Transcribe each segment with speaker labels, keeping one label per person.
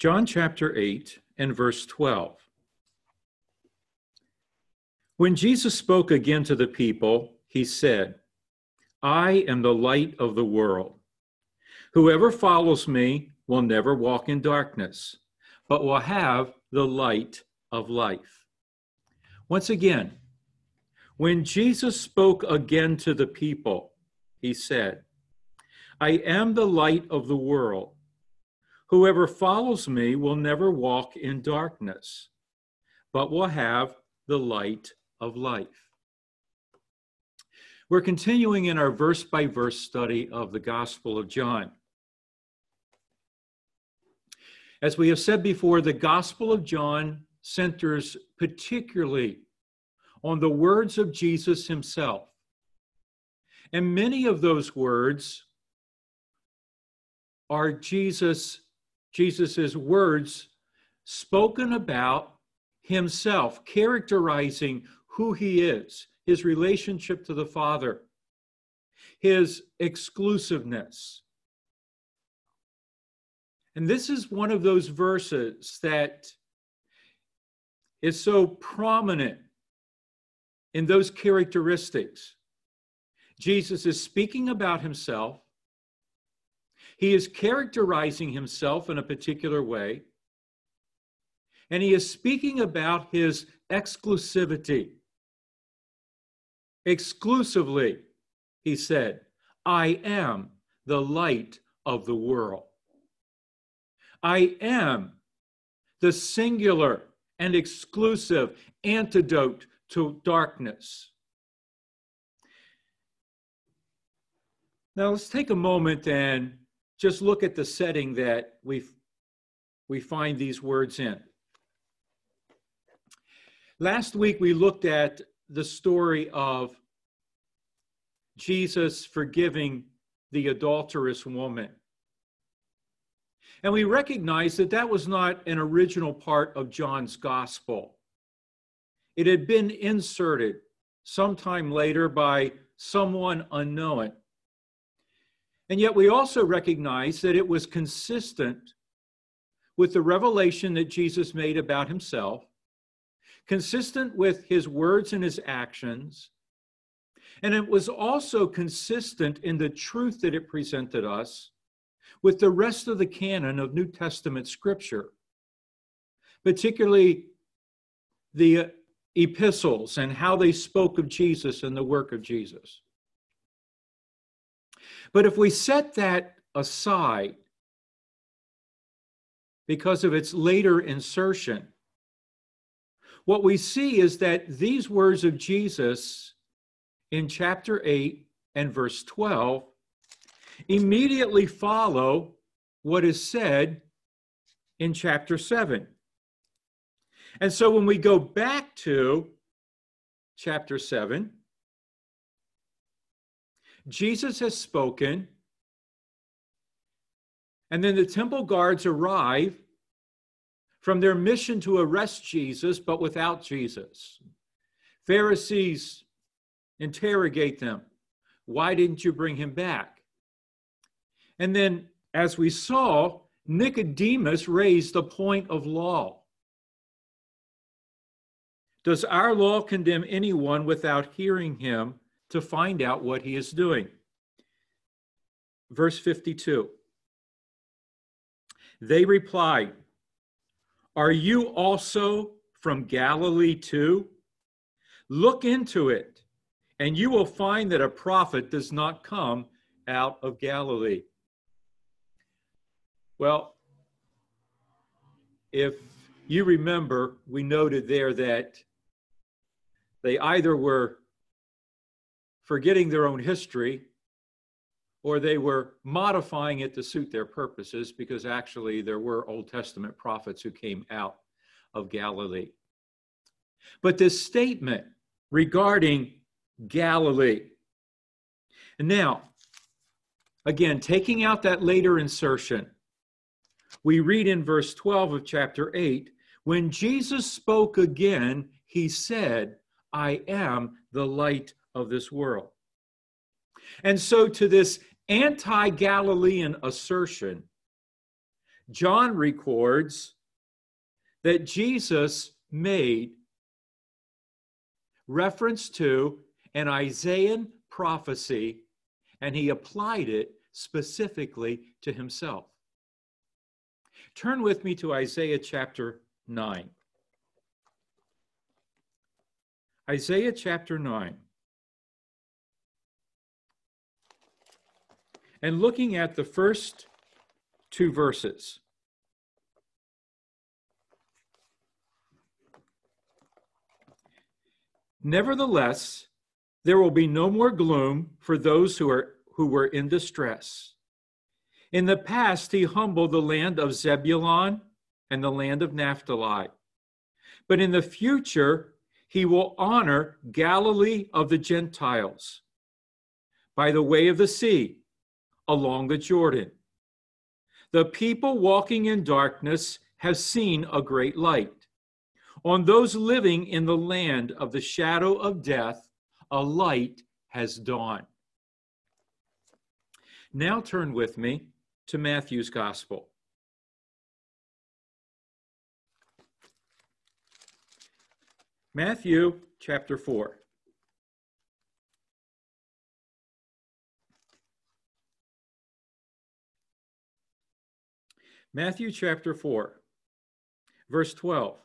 Speaker 1: John chapter 8 and verse 12. When Jesus spoke again to the people, he said, I am the light of the world. Whoever follows me will never walk in darkness, but will have the light of life. Once again, when Jesus spoke again to the people, he said, I am the light of the world. Whoever follows me will never walk in darkness, but will have the light of life. We're continuing in our verse by verse study of the Gospel of John. As we have said before, the Gospel of John centers particularly on the words of Jesus himself. And many of those words are Jesus Jesus's words spoken about himself, characterizing who he is, his relationship to the Father, his exclusiveness. And this is one of those verses that is so prominent in those characteristics. Jesus is speaking about himself. He is characterizing himself in a particular way. And he is speaking about his exclusivity. Exclusively, he said, I am the light of the world. I am the singular and exclusive antidote to darkness. Now, let's take a moment and just look at the setting that we we find these words in. Last week, we looked at the story of Jesus forgiving the adulterous woman. And we recognize that that was not an original part of John's gospel. It had been inserted sometime later by someone unknown. And yet we also recognize that it was consistent with the revelation that Jesus made about himself, consistent with his words and his actions, and it was also consistent in the truth that it presented us with the rest of the canon of New Testament scripture, particularly the epistles and how they spoke of Jesus and the work of Jesus. But if we set that aside because of its later insertion, what we see is that these words of Jesus in chapter 8 and verse 12 immediately follow what is said in chapter 7. And so when we go back to chapter 7, Jesus has spoken, and then the temple guards arrive from their mission to arrest Jesus, but without Jesus. Pharisees interrogate them. Why didn't you bring him back? And then, as we saw, Nicodemus raised the point of law. Does our law condemn anyone without hearing him to find out what he is doing? Verse 52. They replied, Are you also from Galilee too? Look into it, and you will find that a prophet does not come out of Galilee. Well, if you remember, we noted there that they either were forgetting their own history or they were modifying it to suit their purposes because actually there were Old Testament prophets who came out of Galilee. But this statement regarding Galilee, and now, again, taking out that later insertion, we read in verse 12 of chapter 8 when Jesus spoke again, he said, I am the light of this world. And so, to this anti Galilean assertion, John records that Jesus made reference to an Isaiah prophecy and he applied it specifically to himself. Turn with me to Isaiah chapter 9. Isaiah chapter 9. And looking at the first two verses. Nevertheless, there will be no more gloom for those who are who were in distress. In the past, he humbled the land of Zebulun and the land of Naphtali. But in the future, he will honor Galilee of the Gentiles by the way of the sea along the Jordan. The people walking in darkness have seen a great light. On those living in the land of the shadow of death, a light has dawned. Now turn with me to Matthew's Gospel. Matthew chapter 4. Matthew chapter 4, verse 12.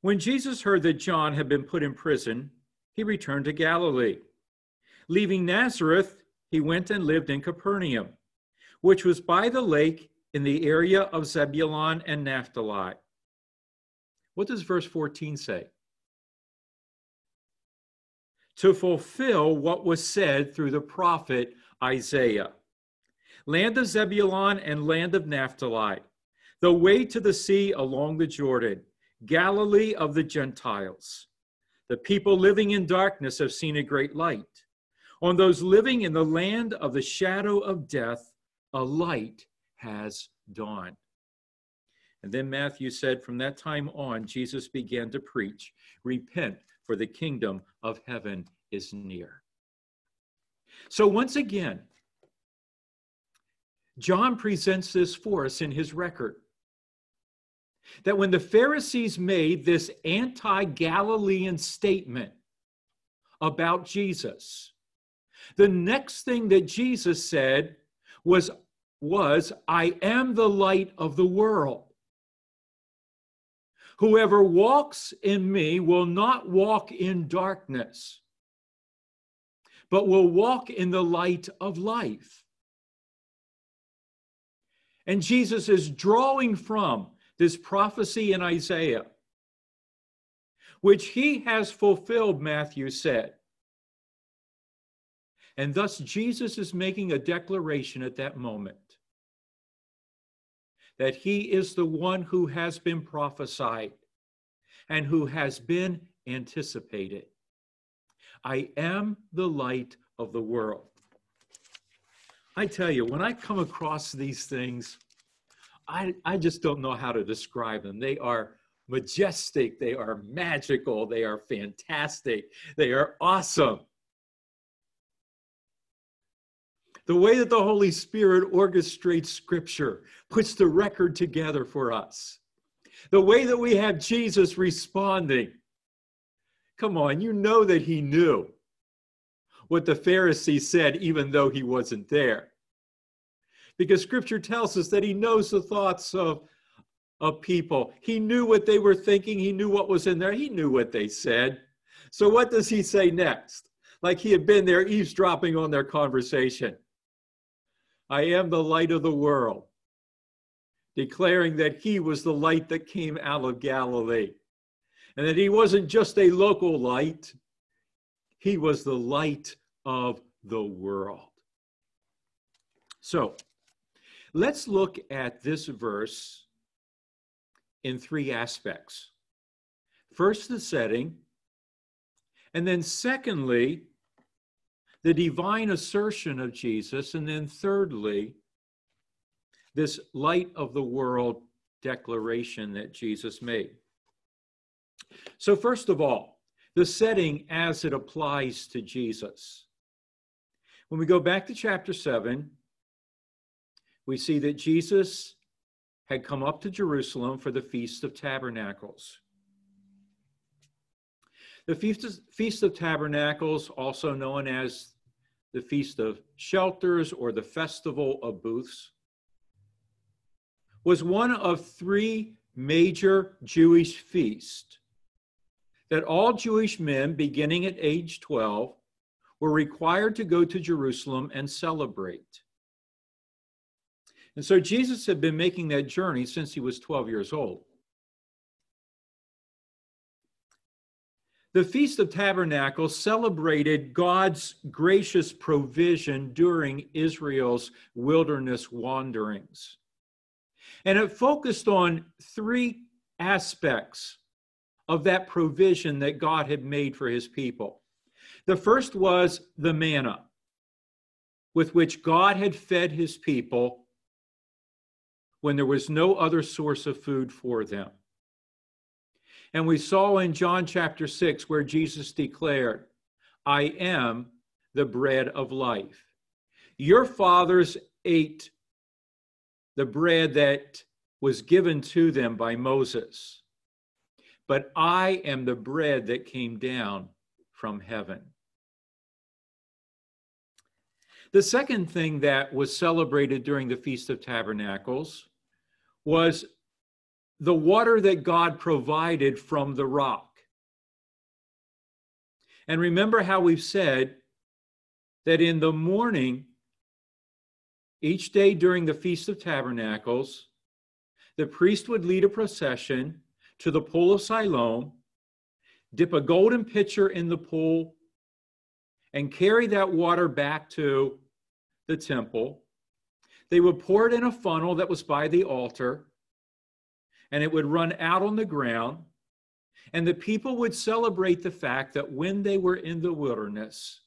Speaker 1: When Jesus heard that John had been put in prison, he returned to Galilee. Leaving Nazareth, he went and lived in Capernaum, which was by the lake in the area of Zebulun and Naphtali. What does verse 14 say? To fulfill what was said through the prophet Isaiah land of Zebulun and land of Naphtali, the way to the sea along the Jordan, Galilee of the Gentiles. The people living in darkness have seen a great light. On those living in the land of the shadow of death, a light has dawned. And then Matthew said, From that time on, Jesus began to preach, Repent, for the kingdom of heaven is near. So once again, John presents this for us in his record. That when the Pharisees made this anti Galilean statement about Jesus, the next thing that Jesus said was, was I am the light of the world. Whoever walks in me will not walk in darkness, but will walk in the light of life. And Jesus is drawing from this prophecy in Isaiah, which he has fulfilled, Matthew said. And thus, Jesus is making a declaration at that moment that he is the one who has been prophesied and who has been anticipated. I am the light of the world. I tell you, when I come across these things, I, I just don't know how to describe them. They are majestic, they are magical, they are fantastic, they are awesome. the way that the Holy Spirit orchestrates Scripture, puts the record together for us, the way that we have Jesus responding. Come on, you know that he knew what the Pharisees said, even though he wasn't there. Because Scripture tells us that he knows the thoughts of, of people. He knew what they were thinking, he knew what was in there, he knew what they said. So, what does he say next? Like he had been there eavesdropping on their conversation. I am the light of the world, declaring that he was the light that came out of Galilee, and that he wasn't just a local light, he was the light of the world. So let's look at this verse in three aspects. First, the setting, and then secondly, the divine assertion of Jesus, and then thirdly, this light of the world declaration that Jesus made. So, first of all, the setting as it applies to Jesus. When we go back to chapter 7, we see that Jesus had come up to Jerusalem for the Feast of Tabernacles. The Feast of Tabernacles, also known as the Feast of Shelters or the Festival of Booths, was one of three major Jewish feasts that all Jewish men beginning at age 12 were required to go to Jerusalem and celebrate. And so Jesus had been making that journey since he was 12 years old. The Feast of Tabernacles celebrated God's gracious provision during Israel's wilderness wanderings. And it focused on three aspects of that provision that God had made for his people. The first was the manna, with which God had fed his people when there was no other source of food for them. And we saw in John chapter 6 where Jesus declared, I am the bread of life. Your fathers ate the bread that was given to them by Moses, but I am the bread that came down from heaven. The second thing that was celebrated during the Feast of Tabernacles was the water that God provided from the rock. And remember how we've said that in the morning, each day during the Feast of Tabernacles, the priest would lead a procession to the pool of Siloam, dip a golden pitcher in the pool, and carry that water back to the temple. They would pour it in a funnel that was by the altar, and it would run out on the ground. And the people would celebrate the fact that when they were in the wilderness,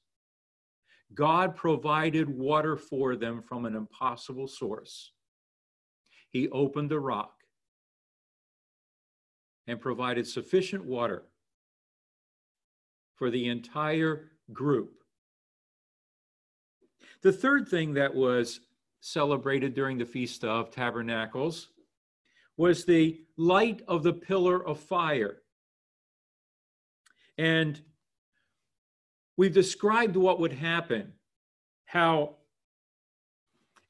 Speaker 1: God provided water for them from an impossible source. He opened the rock and provided sufficient water for the entire group. The third thing that was celebrated during the Feast of Tabernacles was the light of the pillar of fire. And we've described what would happen, how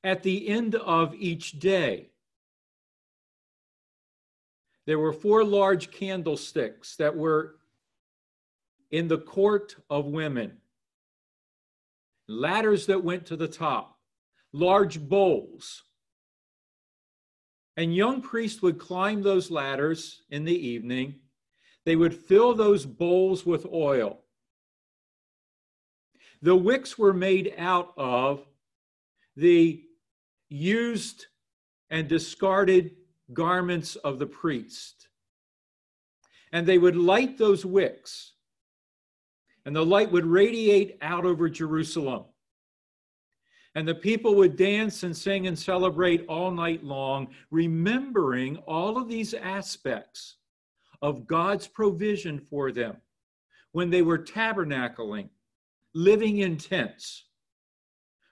Speaker 1: at the end of each day, there were four large candlesticks that were in the court of women, ladders that went to the top, large bowls and young priests would climb those ladders in the evening. They would fill those bowls with oil. The wicks were made out of the used and discarded garments of the priest. And they would light those wicks, and the light would radiate out over Jerusalem. And the people would dance and sing and celebrate all night long, remembering all of these aspects of God's provision for them when they were tabernacling, living in tents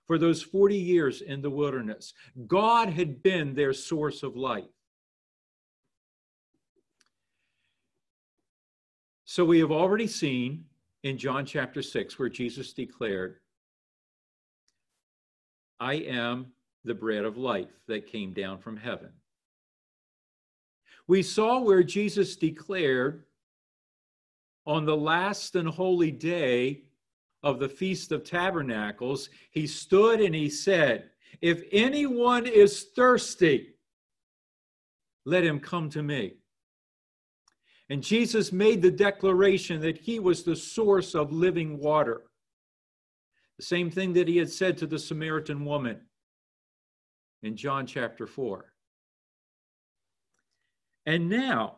Speaker 1: for those 40 years in the wilderness. God had been their source of life. So we have already seen in John chapter 6 where Jesus declared, I am the bread of life that came down from heaven. We saw where Jesus declared on the last and holy day of the Feast of Tabernacles, he stood and he said, If anyone is thirsty, let him come to me. And Jesus made the declaration that he was the source of living water. Same thing that he had said to the Samaritan woman in John chapter 4. And now,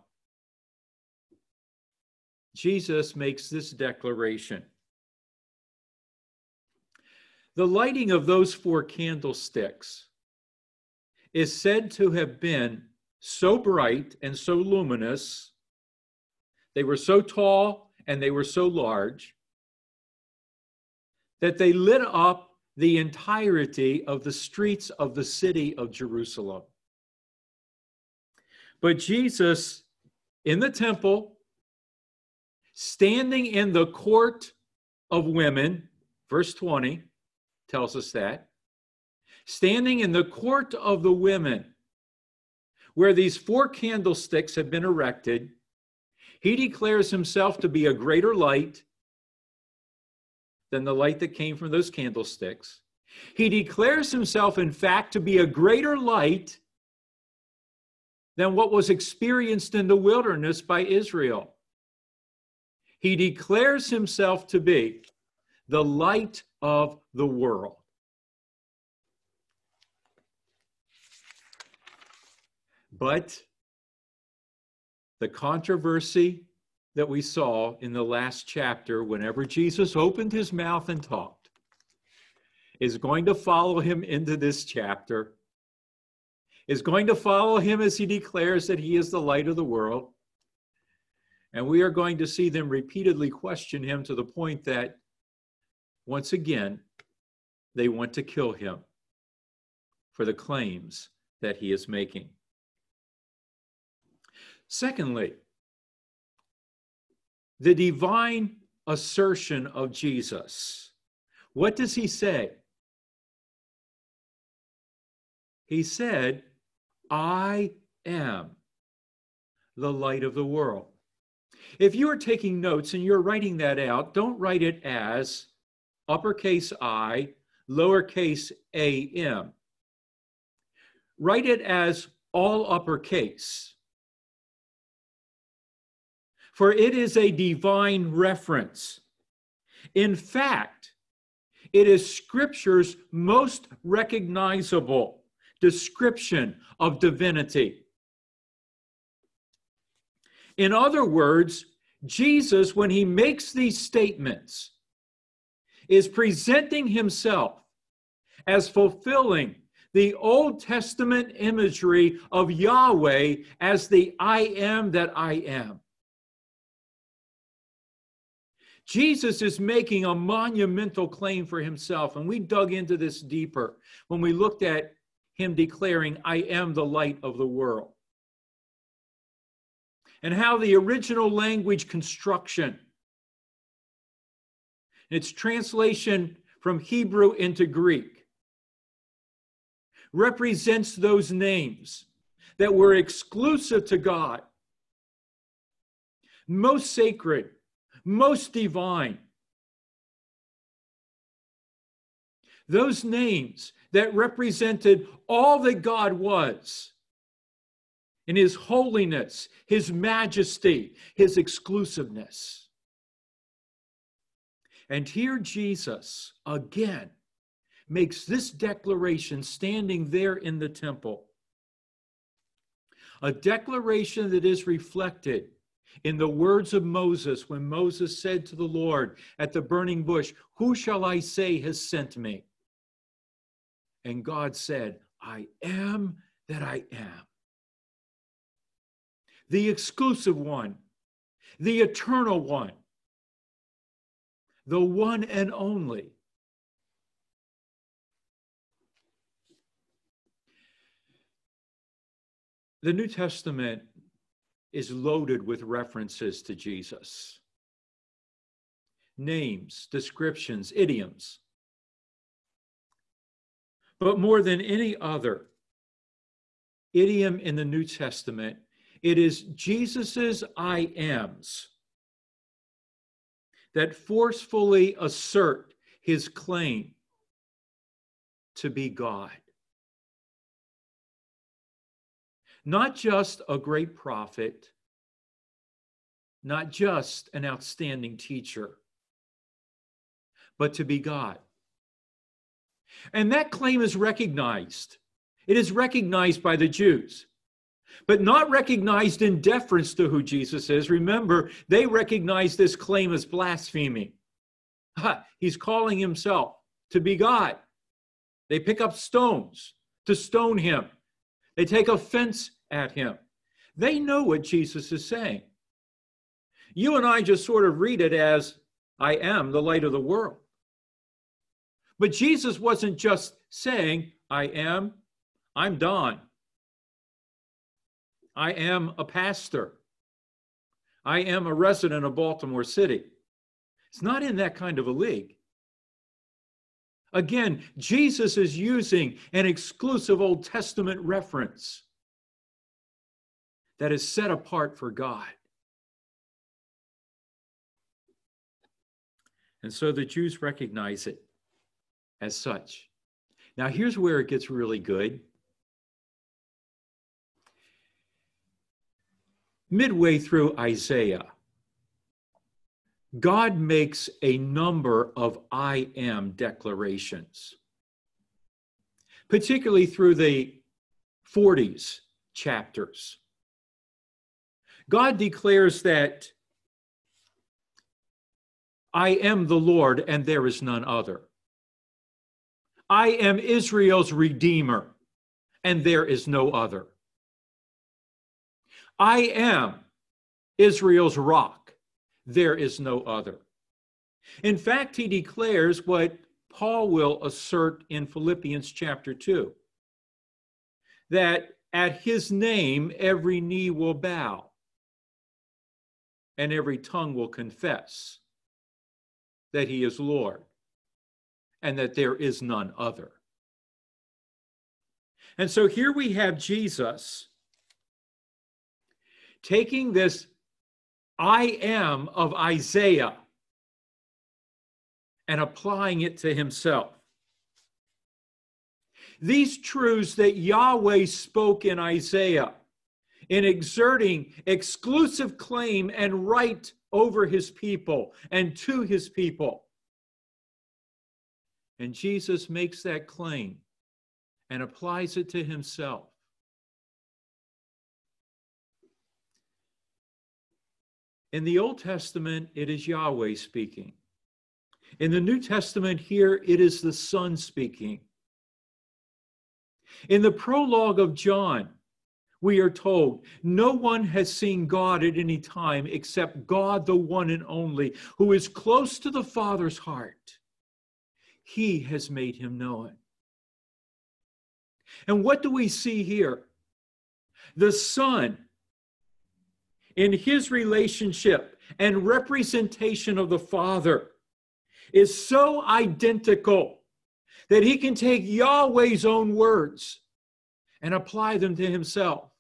Speaker 1: Jesus makes this declaration. The lighting of those four candlesticks is said to have been so bright and so luminous, they were so tall and they were so large, that they lit up the entirety of the streets of the city of Jerusalem. But Jesus in the temple, standing in the court of women, verse 20 tells us that, standing in the court of the women, where these four candlesticks have been erected, he declares himself to be a greater light than the light that came from those candlesticks. He declares himself, in fact, to be a greater light than what was experienced in the wilderness by Israel. He declares himself to be the light of the world. But the controversy that we saw in the last chapter, whenever Jesus opened his mouth and talked, is going to follow him into this chapter, is going to follow him as he declares that he is the light of the world. And we are going to see them repeatedly question him to the point that, once again, they want to kill him for the claims that he is making. Secondly, the divine assertion of Jesus. What does he say? He said, I am the light of the world. If you are taking notes and you're writing that out, don't write it as uppercase I, lowercase a m. Write it as all uppercase for it is a divine reference. In fact, it is Scripture's most recognizable description of divinity. In other words, Jesus, when he makes these statements, is presenting himself as fulfilling the Old Testament imagery of Yahweh as the I am that I am. Jesus is making a monumental claim for himself. And we dug into this deeper when we looked at him declaring, I am the light of the world. And how the original language construction, its translation from Hebrew into Greek, represents those names that were exclusive to God, most sacred, most divine. Those names that represented all that God was in his holiness, his majesty, his exclusiveness. And here Jesus again makes this declaration standing there in the temple. A declaration that is reflected in the words of Moses, when Moses said to the Lord at the burning bush, Who shall I say has sent me? And God said, I am that I am. The exclusive one, the eternal one, the one and only. The New Testament is loaded with references to Jesus. Names, descriptions, idioms. But more than any other idiom in the New Testament, it is Jesus's I ams that forcefully assert his claim to be God. Not just a great prophet, not just an outstanding teacher, but to be God. And that claim is recognized. It is recognized by the Jews, but not recognized in deference to who Jesus is. Remember, they recognize this claim as blasphemy. Ha, he's calling himself to be God. They pick up stones to stone him. They take offense at him. They know what Jesus is saying. You and I just sort of read it as, I am the light of the world. But Jesus wasn't just saying, I am, I'm Don. I am a pastor. I am a resident of Baltimore City. It's not in that kind of a league. Again, Jesus is using an exclusive Old Testament reference that is set apart for God. And so the Jews recognize it as such. Now, here's where it gets really good. Midway through Isaiah, God makes a number of I am declarations, particularly through the 40s chapters. God declares that I am the Lord and there is none other. I am Israel's Redeemer and there is no other. I am Israel's rock. There is no other. In fact, he declares what Paul will assert in Philippians chapter 2 that at his name every knee will bow and every tongue will confess that he is Lord and that there is none other. And so here we have Jesus taking this I am of Isaiah and applying it to himself. These truths that Yahweh spoke in Isaiah in exerting exclusive claim and right over his people and to his people. And Jesus makes that claim and applies it to himself. In the Old Testament, it is Yahweh speaking. In the New Testament, here it is the Son speaking. In the prologue of John, we are told no one has seen God at any time except God, the one and only, who is close to the Father's heart. He has made him known. And what do we see here? The Son in his relationship and representation of the Father is so identical that he can take Yahweh's own words and apply them to himself,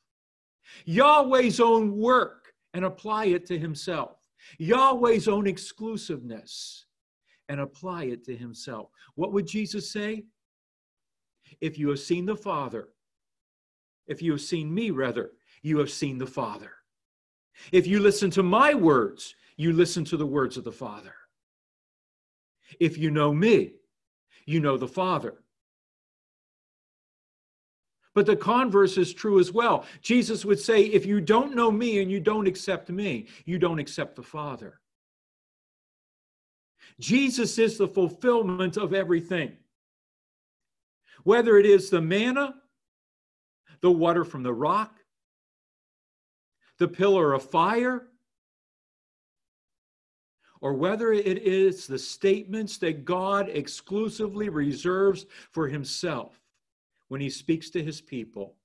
Speaker 1: Yahweh's own work and apply it to himself, Yahweh's own exclusiveness and apply it to himself. What would Jesus say? If you have seen the Father, if you have seen me, rather, you have seen the Father. If you listen to my words, you listen to the words of the Father. If you know me, you know the Father. But the converse is true as well. Jesus would say, if you don't know me and you don't accept me, you don't accept the Father. Jesus is the fulfillment of everything. Whether it is the manna, the water from the rock, the pillar of fire, or whether it is the statements that God exclusively reserves for himself when he speaks to his people.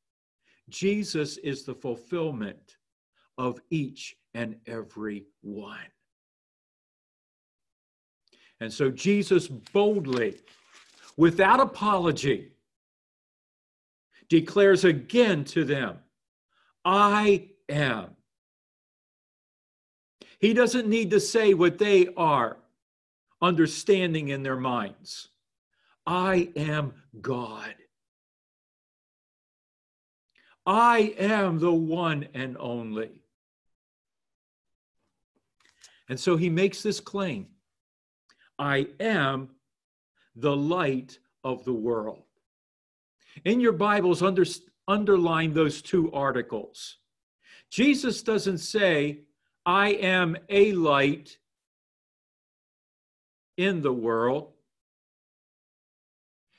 Speaker 1: Jesus is the fulfillment of each and every one. And so Jesus boldly, without apology, declares again to them, I am. He doesn't need to say what they are understanding in their minds. I am God. I am the one and only. And so he makes this claim I am the light of the world. In your Bibles, under, underline those two articles. Jesus doesn't say, I am a light in the world.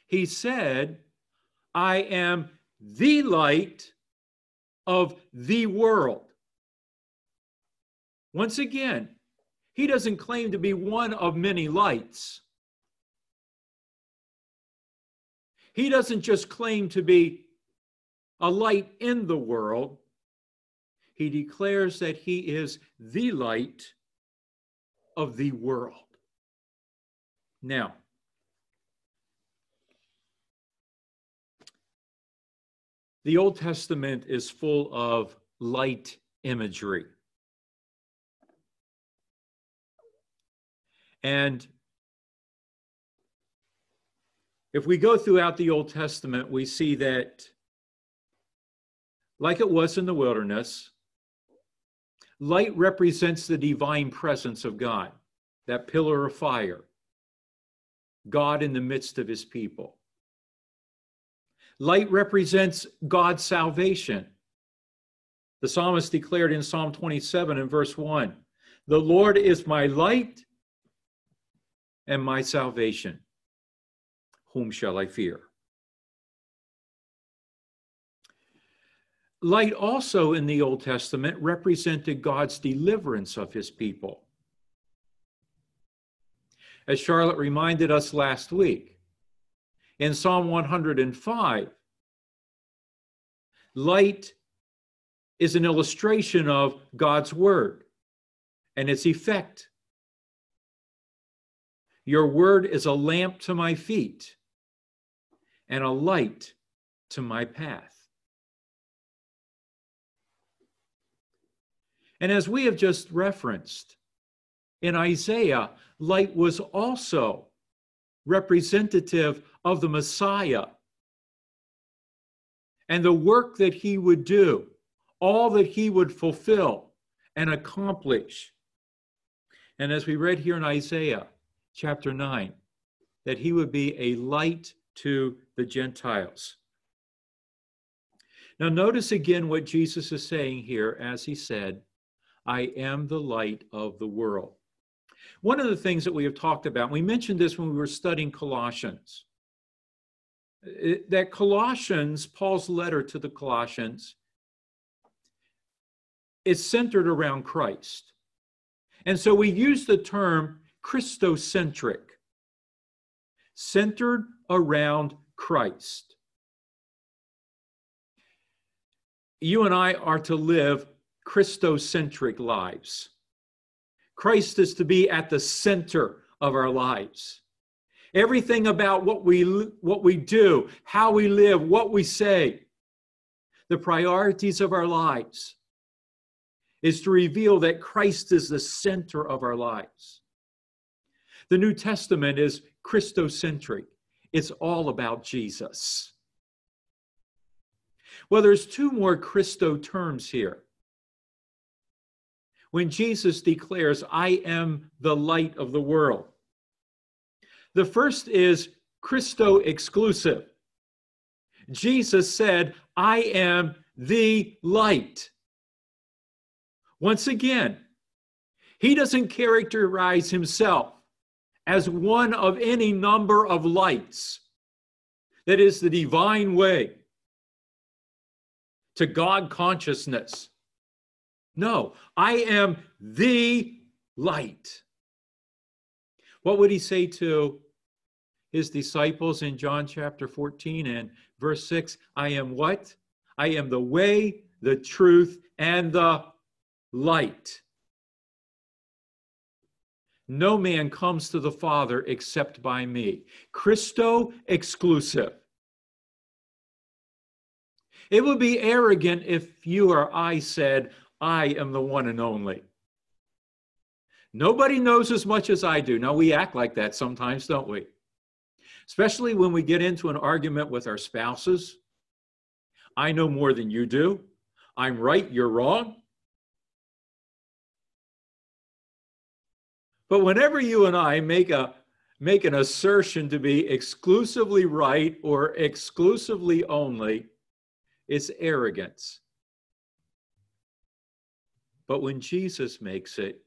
Speaker 1: He said, I am the light of the world. Once again, he doesn't claim to be one of many lights. He doesn't just claim to be a light in the world, he declares that he is the light of the world. Now, the Old Testament is full of light imagery. And if we go throughout the Old Testament, we see that, like it was in the wilderness, light represents the divine presence of God, that pillar of fire, God in the midst of his people. Light represents God's salvation. The psalmist declared in Psalm 27 and verse 1 The Lord is my light and my salvation. Whom shall I fear? Light also in the Old Testament represented God's deliverance of his people. As Charlotte reminded us last week, in Psalm 105, light is an illustration of God's word and its effect. Your word is a lamp to my feet and a light to my path. And as we have just referenced, in Isaiah, light was also representative of the Messiah and the work that he would do, all that he would fulfill and accomplish. And as we read here in Isaiah chapter 9, that he would be a light to the Gentiles. Now, notice again what Jesus is saying here as he said, I am the light of the world. One of the things that we have talked about, we mentioned this when we were studying Colossians, that Colossians, Paul's letter to the Colossians, is centered around Christ. And so we use the term Christocentric, centered around Christ. You and I are to live Christocentric lives. Christ is to be at the center of our lives. Everything about what we, what we do, how we live, what we say, the priorities of our lives is to reveal that Christ is the center of our lives. The New Testament is Christocentric. It's all about Jesus. Well, there's two more Christo terms here. When Jesus declares, I am the light of the world. The first is Christo exclusive. Jesus said, I am the light. Once again, he doesn't characterize himself as one of any number of lights. That is the divine way to God consciousness. No, I am the light. What would he say to his disciples in John chapter 14 and verse 6? I am what? I am the way, the truth, and the light. No man comes to the Father except by me. Christo exclusive. It would be arrogant if you or I said, I am the one and only. Nobody knows as much as I do. Now, we act like that sometimes, don't we? Especially when we get into an argument with our spouses. I know more than you do. I'm right, you're wrong. But whenever you and I make a make an assertion to be exclusively right or exclusively only, it's arrogance. But when Jesus makes it,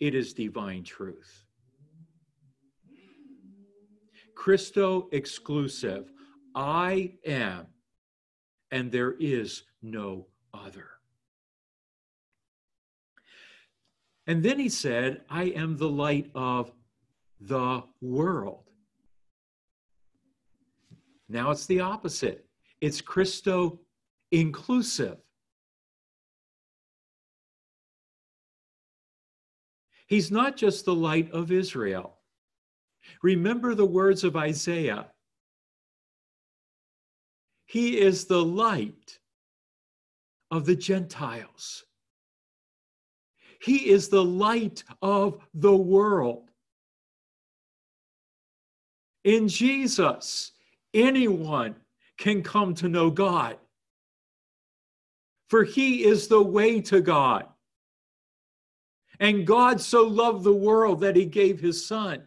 Speaker 1: it is divine truth. Christo exclusive. I am, and there is no other. And then he said, I am the light of the world. Now it's the opposite. It's Christo inclusive. He's not just the light of Israel. Remember the words of Isaiah. He is the light of the Gentiles. He is the light of the world. In Jesus, anyone can come to know God, for he is the way to God. And God so loved the world that he gave his son.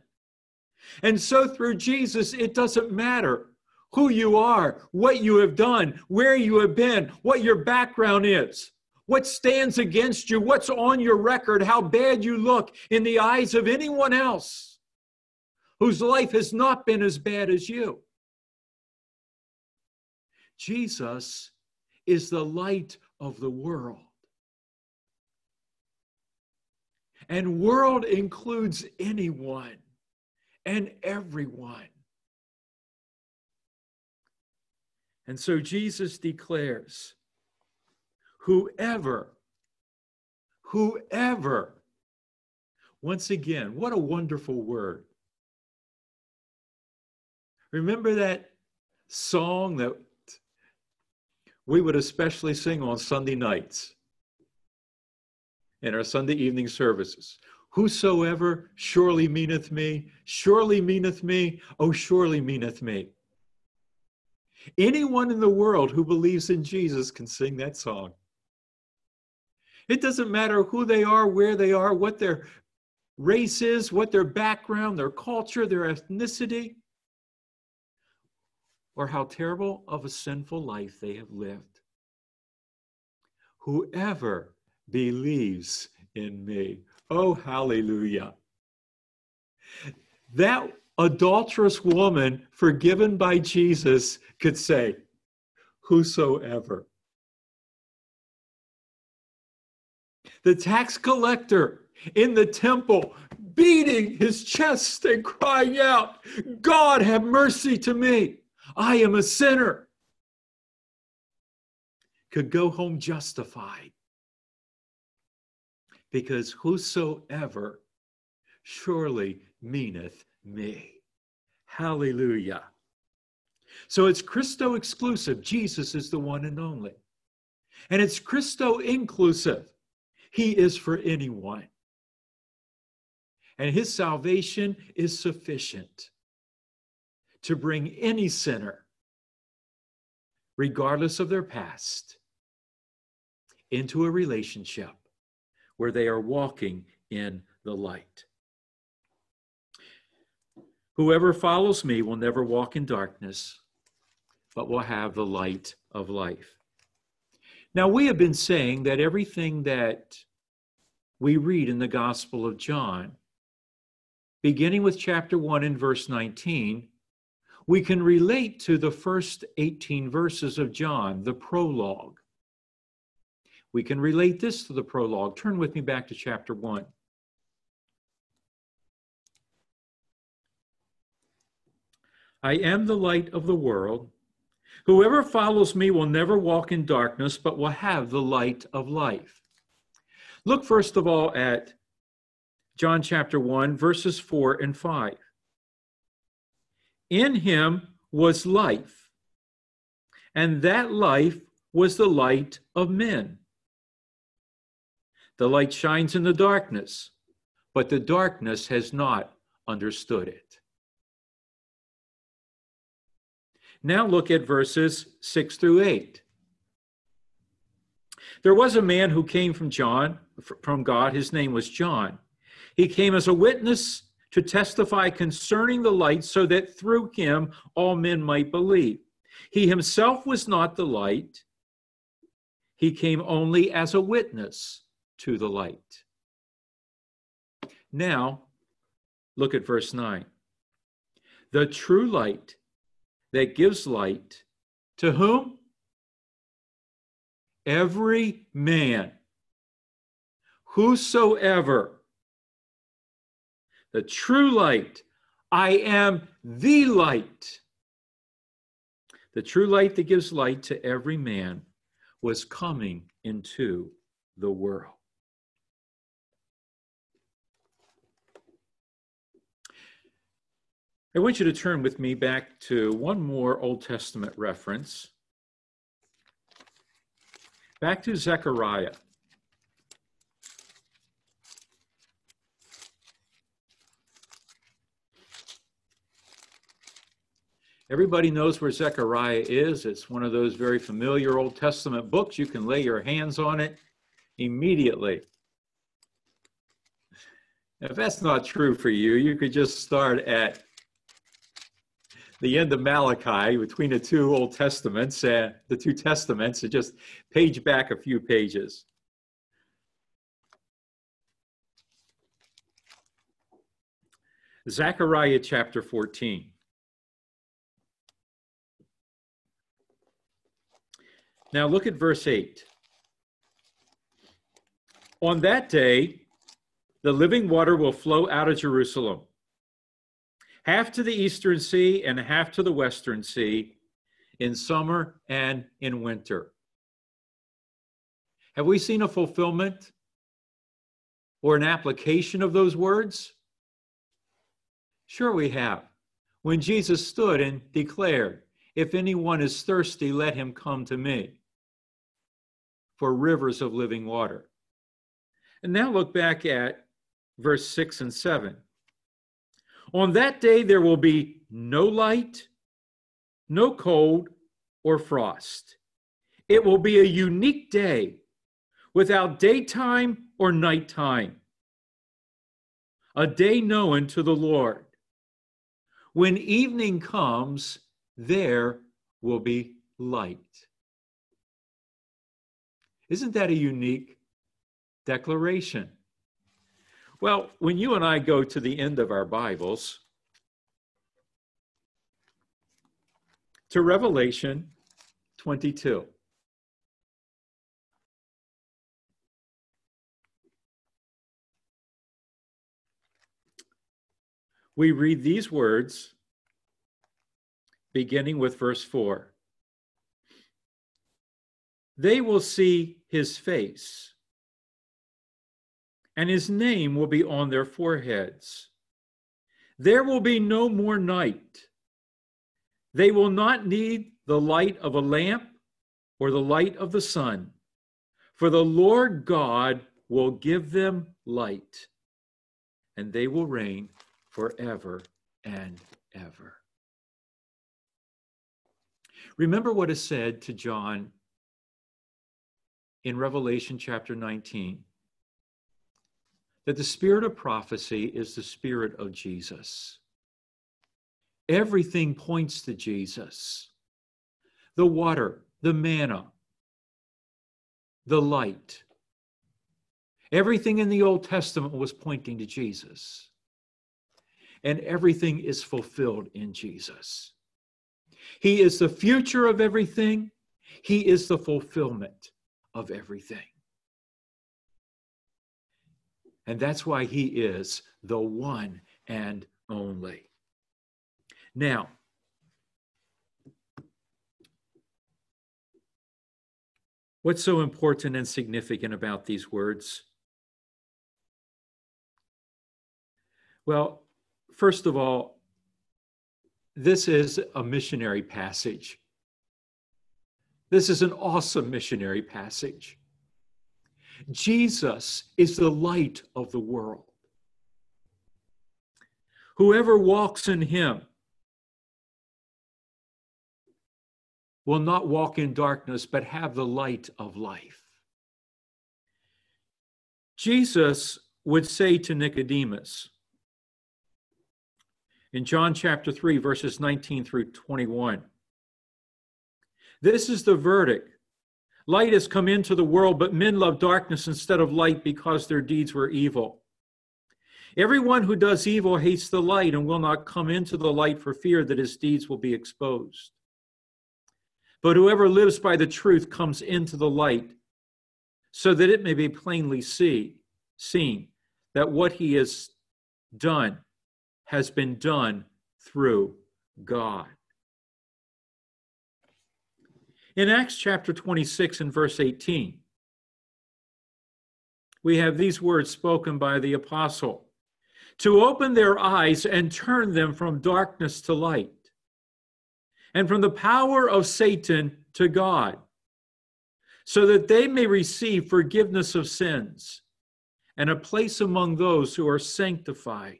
Speaker 1: And so through Jesus, it doesn't matter who you are, what you have done, where you have been, what your background is, what stands against you, what's on your record, how bad you look in the eyes of anyone else whose life has not been as bad as you. Jesus is the light of the world. And world includes anyone and everyone. And so Jesus declares whoever, whoever, once again, what a wonderful word. Remember that song that we would especially sing on Sunday nights in our Sunday evening services. Whosoever surely meaneth me, surely meaneth me, oh, surely meaneth me. Anyone in the world who believes in Jesus can sing that song. It doesn't matter who they are, where they are, what their race is, what their background, their culture, their ethnicity, or how terrible of a sinful life they have lived. Whoever believes in me. Oh, hallelujah. That adulterous woman, forgiven by Jesus, could say, Whosoever. The tax collector in the temple, beating his chest and crying out, God, have mercy to me. I am a sinner. Could go home justified because whosoever surely meaneth me. Hallelujah. So it's Christo exclusive. Jesus is the one and only. And it's Christo inclusive. He is for anyone. And his salvation is sufficient to bring any sinner, regardless of their past, into a relationship where they are walking in the light. Whoever follows me will never walk in darkness, but will have the light of life. Now, we have been saying that everything that we read in the Gospel of John, beginning with chapter 1 and verse 19, we can relate to the first 18 verses of John, the prologue. We can relate this to the prologue. Turn with me back to chapter 1. I am the light of the world. Whoever follows me will never walk in darkness, but will have the light of life. Look first of all at John chapter 1, verses 4 and 5. In him was life, and that life was the light of men. The light shines in the darkness, but the darkness has not understood it. Now look at verses 6 through 8. There was a man who came from John, from God. His name was John. He came as a witness to testify concerning the light so that through him all men might believe. He himself was not the light, he came only as a witness to the light. Now, look at verse 9. The true light that gives light to whom? Every man, whosoever. The true light, I am the light. the true light that gives light to every man, was coming into the world. I want you to turn with me back to one more Old Testament reference. Back to Zechariah. Everybody knows where Zechariah is. It's one of those very familiar Old Testament books. You can lay your hands on it immediately. If that's not true for you, you could just start at the end of Malachi between the two Old Testaments and the two Testaments and just page back a few pages. Zechariah chapter 14. Now look at verse 8. On that day, the living water will flow out of Jerusalem, half to the eastern sea and half to the western sea, in summer and in winter. Have we seen a fulfillment or an application of those words? Sure, we have. When Jesus stood and declared, If anyone is thirsty, let him come to me for rivers of living water. And now look back at verse 6 and 7. On that day there will be no light, no cold, or frost. It will be a unique day without daytime or nighttime, a day known to the Lord. When evening comes, there will be light. Isn't that a unique declaration? Well, when you and I go to the end of our Bibles, to Revelation 22. We read these words beginning with verse 4 they will see his face, and his name will be on their foreheads. There will be no more night. They will not need the light of a lamp or the light of the sun, for the Lord God will give them light, and they will reign forever and ever. Remember what is said to John in Revelation chapter 19 that the spirit of prophecy is the spirit of Jesus. Everything points to Jesus the water, the manna, the light. Everything in the Old Testament was pointing to Jesus. And everything is fulfilled in Jesus. He is the future of everything, He is the fulfillment of everything. And that's why he is the one and only. Now, what's so important and significant about these words? Well, first of all, this is a missionary passage. This is an awesome missionary passage. Jesus is the light of the world. Whoever walks in him will not walk in darkness, but have the light of life. Jesus would say to Nicodemus in John chapter 3, verses 19 through 21 this is the verdict. Light has come into the world, but men love darkness instead of light because their deeds were evil. Everyone who does evil hates the light and will not come into the light for fear that his deeds will be exposed. But whoever lives by the truth comes into the light so that it may be plainly see, seen that what he has done has been done through God. In Acts chapter 26 and verse 18, we have these words spoken by the apostle to open their eyes and turn them from darkness to light, and from the power of Satan to God, so that they may receive forgiveness of sins and a place among those who are sanctified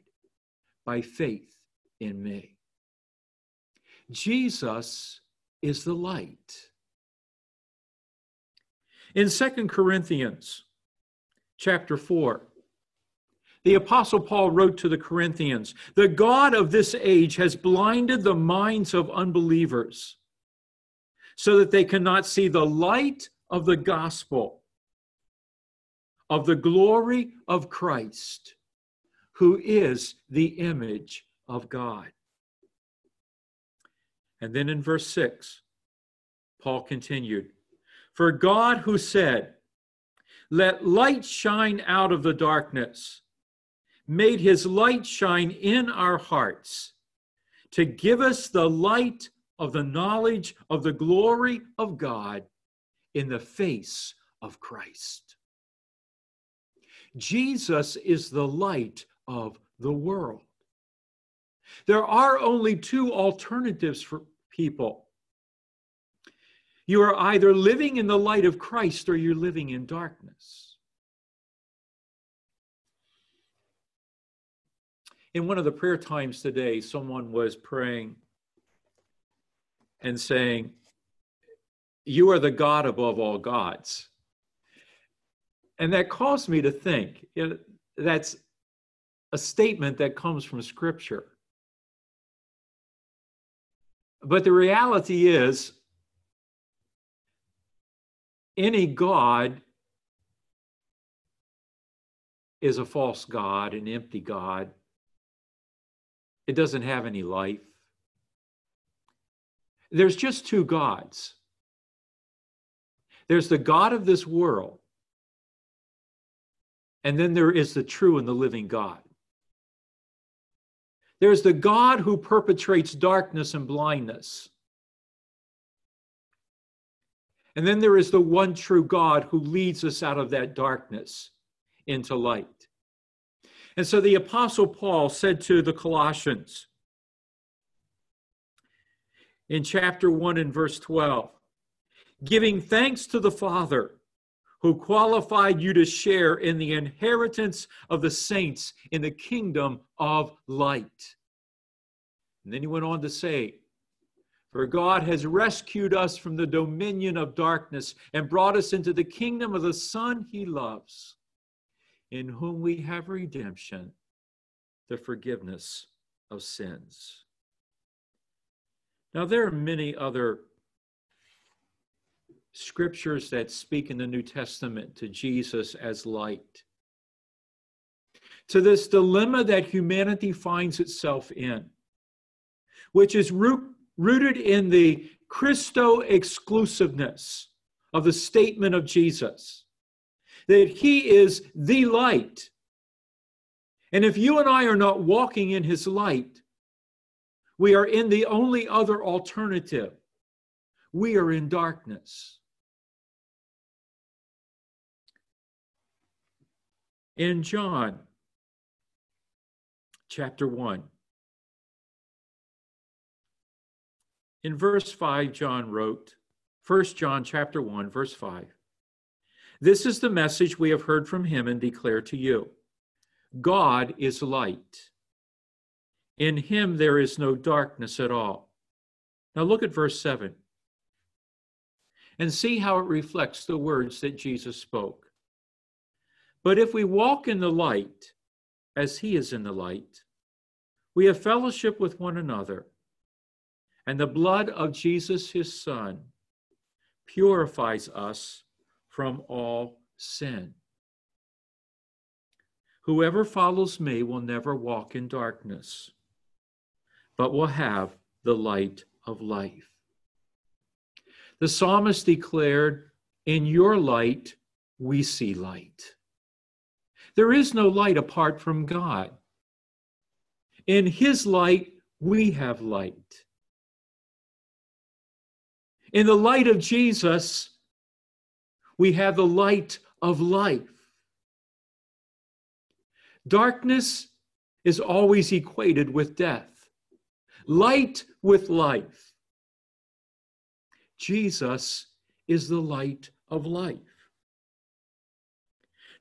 Speaker 1: by faith in me. Jesus is the light. In Second Corinthians chapter 4, the Apostle Paul wrote to the Corinthians The God of this age has blinded the minds of unbelievers so that they cannot see the light of the gospel of the glory of Christ, who is the image of God. And then in verse 6, Paul continued For God, who said, Let light shine out of the darkness, made his light shine in our hearts to give us the light of the knowledge of the glory of God in the face of Christ. Jesus is the light of the world. There are only two alternatives for people. You are either living in the light of Christ or you're living in darkness. In one of the prayer times today, someone was praying and saying, You are the God above all gods. And that caused me to think you know, that's a statement that comes from Scripture. But the reality is, any God is a false God, an empty God. It doesn't have any life. There's just two gods there's the God of this world, and then there is the true and the living God. There's the God who perpetrates darkness and blindness. And then there is the one true God who leads us out of that darkness into light. And so the Apostle Paul said to the Colossians in chapter 1 and verse 12, giving thanks to the Father who qualified you to share in the inheritance of the saints in the kingdom of light. And then he went on to say, For God has rescued us from the dominion of darkness and brought us into the kingdom of the Son he loves, in whom we have redemption, the forgiveness of sins. Now, there are many other scriptures that speak in the New Testament to Jesus as light. To this dilemma that humanity finds itself in, which is root, rooted in the Christo exclusiveness of the statement of Jesus that he is the light. And if you and I are not walking in his light, we are in the only other alternative. We are in darkness. in John chapter 1. In verse 5, John wrote, 1 John chapter 1, verse 5. This is the message we have heard from him and declare to you God is light. In him there is no darkness at all. Now look at verse 7 and see how it reflects the words that Jesus spoke. But if we walk in the light, as he is in the light, we have fellowship with one another. And the blood of Jesus, his son, purifies us from all sin. Whoever follows me will never walk in darkness, but will have the light of life. The psalmist declared, In your light we see light. There is no light apart from God. In His light, we have light. In the light of Jesus, we have the light of life. Darkness is always equated with death, light with life. Jesus is the light of life.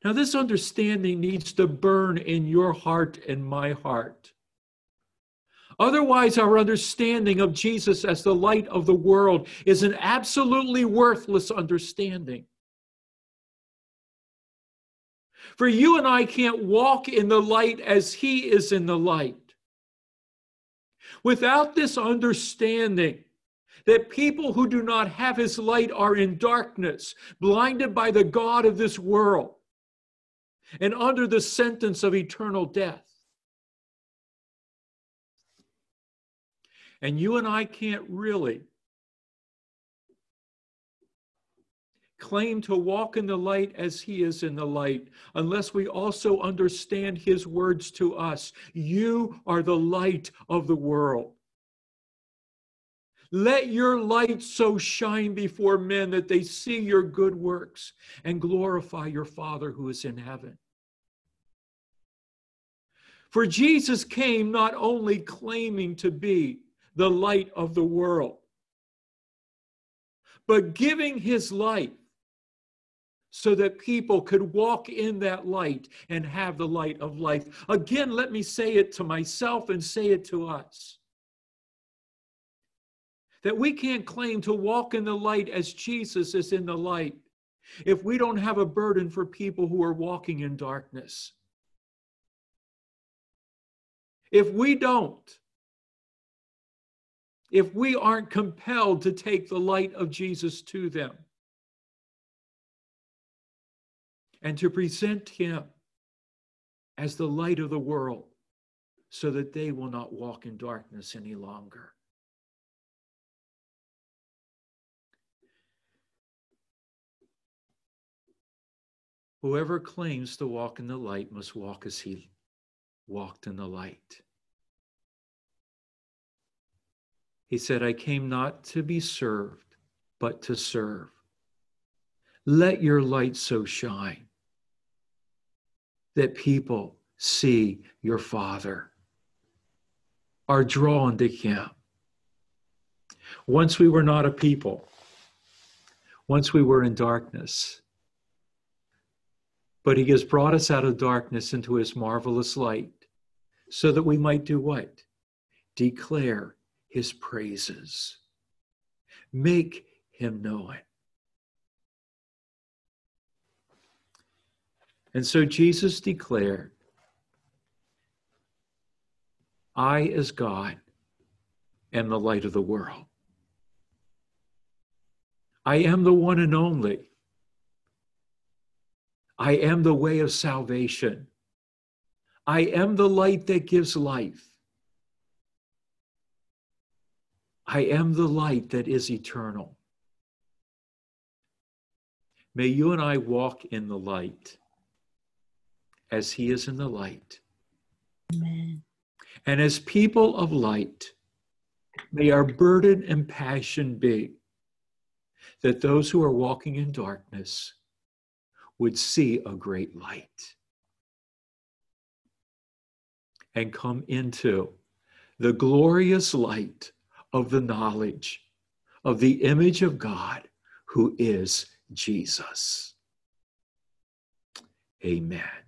Speaker 1: Now, this understanding needs to burn in your heart and my heart. Otherwise, our understanding of Jesus as the light of the world is an absolutely worthless understanding. For you and I can't walk in the light as He is in the light. Without this understanding, that people who do not have his light are in darkness, blinded by the God of this world, and under the sentence of eternal death. And you and I can't really claim to walk in the light as he is in the light unless we also understand his words to us. You are the light of the world. Let your light so shine before men that they see your good works and glorify your Father who is in heaven. For Jesus came not only claiming to be the light of the world, but giving his life so that people could walk in that light and have the light of life. Again, let me say it to myself and say it to us that we can't claim to walk in the light as Jesus is in the light if we don't have a burden for people who are walking in darkness. If we don't, if we aren't compelled to take the light of Jesus to them and to present him as the light of the world so that they will not walk in darkness any longer. Whoever claims to walk in the light must walk as he walked in the light. He said, I came not to be served, but to serve. Let your light so shine that people see your Father, are drawn to Him. Once we were not a people, once we were in darkness, but he has brought us out of darkness into his marvelous light so that we might do what? Declare his praises. Make him know it. And so Jesus declared, I, as God, am the light of the world. I am the one and only. I am the way of salvation. I am the light that gives life. I am the light that is eternal. May you and I walk in the light as He is in the light. Amen. And as people of light, may our burden and passion be that those who are walking in darkness would see a great light and come into the glorious light of the knowledge of the image of God who is Jesus. Amen.